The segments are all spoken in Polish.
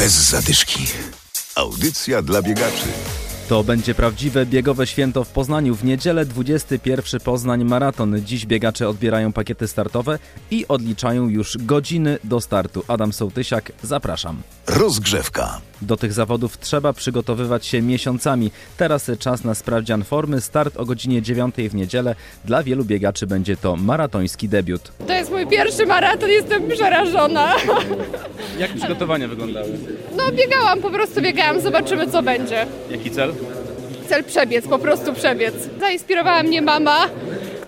Bez zadyszki. Audycja dla biegaczy. To będzie prawdziwe biegowe święto w Poznaniu. W niedzielę 21 Poznań Maraton. Dziś biegacze odbierają pakiety startowe i odliczają już godziny do startu. Adam Sołtysiak, zapraszam. Rozgrzewka. Do tych zawodów trzeba przygotowywać się miesiącami. Teraz czas na sprawdzian formy. Start o godzinie 9 w niedzielę. Dla wielu biegaczy będzie to maratoński debiut. To jest mój pierwszy maraton, jestem przerażona. Jak przygotowania wyglądały? No biegałam, po prostu biegałam, zobaczymy co będzie. Jaki cel? Cel przebiec, po prostu przebiec. Zainspirowała mnie mama,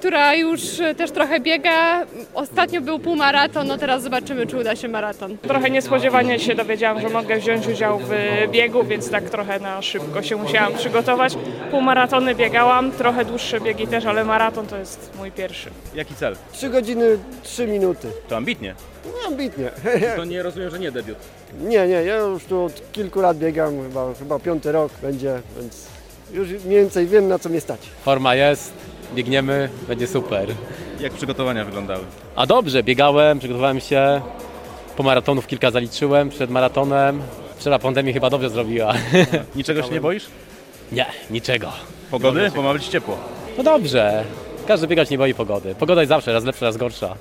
która już też trochę biega. Ostatnio był półmaraton, no teraz zobaczymy, czy uda się maraton. Trochę niespodziewanie się dowiedziałam, że mogę wziąć udział w biegu, więc tak trochę na szybko się musiałam przygotować. Półmaratony biegałam, trochę dłuższe biegi też, ale maraton to jest mój pierwszy. Jaki cel? 3 godziny 3 minuty. To ambitnie. No ambitnie. To nie rozumiem, że nie debiut. Nie, nie, ja już tu od kilku lat biegam, chyba, chyba piąty rok będzie, więc już mniej więcej wiem na co mnie stać. Forma jest, biegniemy, będzie super. Jak przygotowania wyglądały? A dobrze, biegałem, przygotowałem się, po maratonów kilka zaliczyłem przed maratonem. Wczoraj pandemia chyba dobrze zrobiła. Niczego się nie boisz? Nie, niczego. Pogody? Bo ma być ciepło. No dobrze, każdy biegać nie boi pogody. Pogoda jest zawsze raz lepsza, raz gorsza.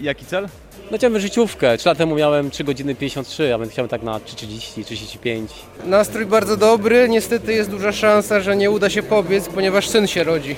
Jaki cel? No chciałem życiówkę, 3 lata temu miałem 3 godziny 53, a będę chciał tak na 3.30, 35. Nastrój bardzo dobry, niestety jest duża szansa, że nie uda się pobiec, ponieważ syn się rodzi.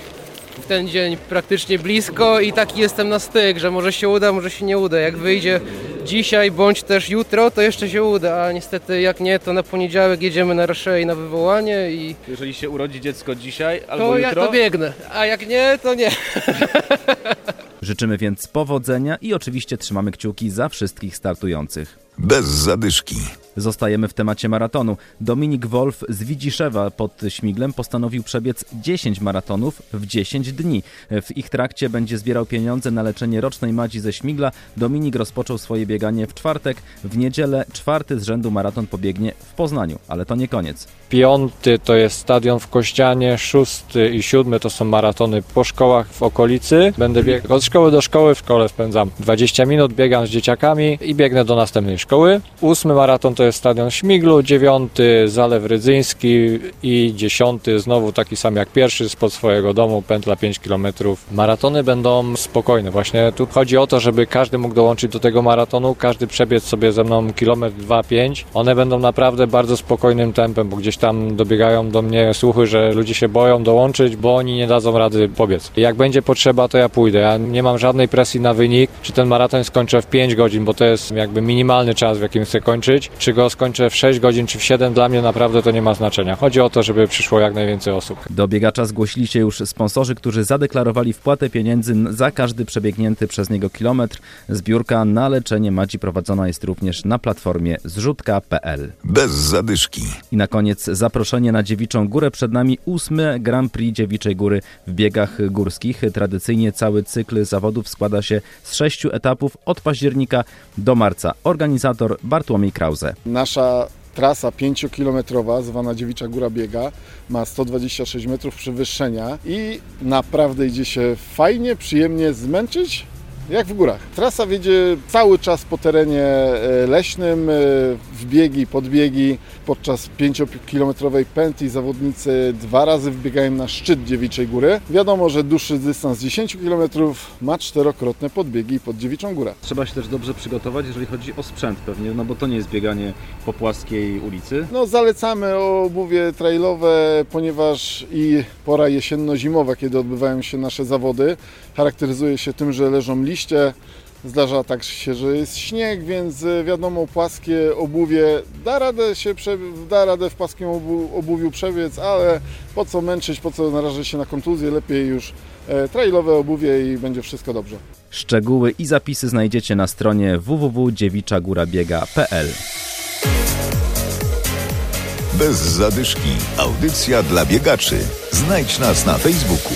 W ten dzień praktycznie blisko i taki jestem na styk, że może się uda, może się nie uda. Jak wyjdzie dzisiaj bądź też jutro, to jeszcze się uda, a niestety jak nie, to na poniedziałek jedziemy na Raszej na wywołanie i Jeżeli się urodzi dziecko dzisiaj albo to ja jutro... to biegnę, a jak nie, to nie. Życzymy więc powodzenia i oczywiście trzymamy kciuki za wszystkich startujących. Bez zadyszki. Zostajemy w temacie maratonu. Dominik Wolf z Widziszewa pod Śmiglem postanowił przebiec 10 maratonów w 10 dni. W ich trakcie będzie zbierał pieniądze na leczenie rocznej Madzi ze Śmigla. Dominik rozpoczął swoje bieganie w czwartek. W niedzielę czwarty z rzędu maraton pobiegnie w Poznaniu, ale to nie koniec. Piąty to jest stadion w Kościanie, szósty i siódmy to są maratony po szkołach w okolicy. Będę biegł od szkoły do szkoły, w szkole spędzam 20 minut, biegam z dzieciakami i biegnę do następnej szkoły. Ósmy maraton to jest stadion Śmiglu, dziewiąty Zalew Rydzyński i dziesiąty znowu taki sam jak pierwszy spod swojego domu, pętla 5 km. Maratony będą spokojne. Właśnie tu chodzi o to, żeby każdy mógł dołączyć do tego maratonu, każdy przebiec sobie ze mną kilometr, dwa, pięć. One będą naprawdę bardzo spokojnym tempem, bo gdzieś tam dobiegają do mnie słuchy, że ludzie się boją dołączyć, bo oni nie dadzą rady pobiec. Jak będzie potrzeba, to ja pójdę. Ja nie mam żadnej presji na wynik, czy ten maraton skończę w 5 godzin, bo to jest jakby minimalny czas, w jakim chcę kończyć. Czy go skończę w 6 godzin, czy w 7, dla mnie naprawdę to nie ma znaczenia. Chodzi o to, żeby przyszło jak najwięcej osób. Do biegacza zgłosili się już sponsorzy, którzy zadeklarowali wpłatę pieniędzy za każdy przebiegnięty przez niego kilometr. Zbiórka na leczenie Madzi prowadzona jest również na platformie zrzutka.pl. Bez zadyszki. I na koniec zaproszenie na Dziewiczą Górę. Przed nami ósmy Grand Prix Dziewiczej Góry w biegach górskich. Tradycyjnie cały cykl zawodów składa się z sześciu etapów od października do marca. Organizator Bartłomiej Krause. Nasza trasa 5-kilometrowa, zwana Dziewicza Góra Biega, ma 126 metrów przewyższenia i naprawdę idzie się fajnie, przyjemnie zmęczyć, jak w górach. Trasa wiedzie cały czas po terenie e, leśnym, e, w biegi, podbiegi. Podczas 5-kilometrowej pętli zawodnicy dwa razy wbiegają na szczyt Dziewiczej Góry. Wiadomo, że dłuższy dystans 10 km ma czterokrotne podbiegi pod Dziewiczą Górę. Trzeba się też dobrze przygotować, jeżeli chodzi o sprzęt pewnie, no bo to nie jest bieganie po płaskiej ulicy. No, zalecamy obuwie trailowe, ponieważ i pora jesienno-zimowa, kiedy odbywają się nasze zawody, charakteryzuje się tym, że leżą liście. Zdarza tak się, że jest śnieg, więc e, wiadomo, płaskie obuwie da radę się prze, da radę w płaskim obu, obuwiu przebiec, ale po co męczyć, po co narażać się na kontuzję, lepiej już e, trailowe obuwie i będzie wszystko dobrze. Szczegóły i zapisy znajdziecie na stronie www.dziewiczagórabiega.pl. Bez zadyszki. Audycja dla biegaczy. Znajdź nas na Facebooku.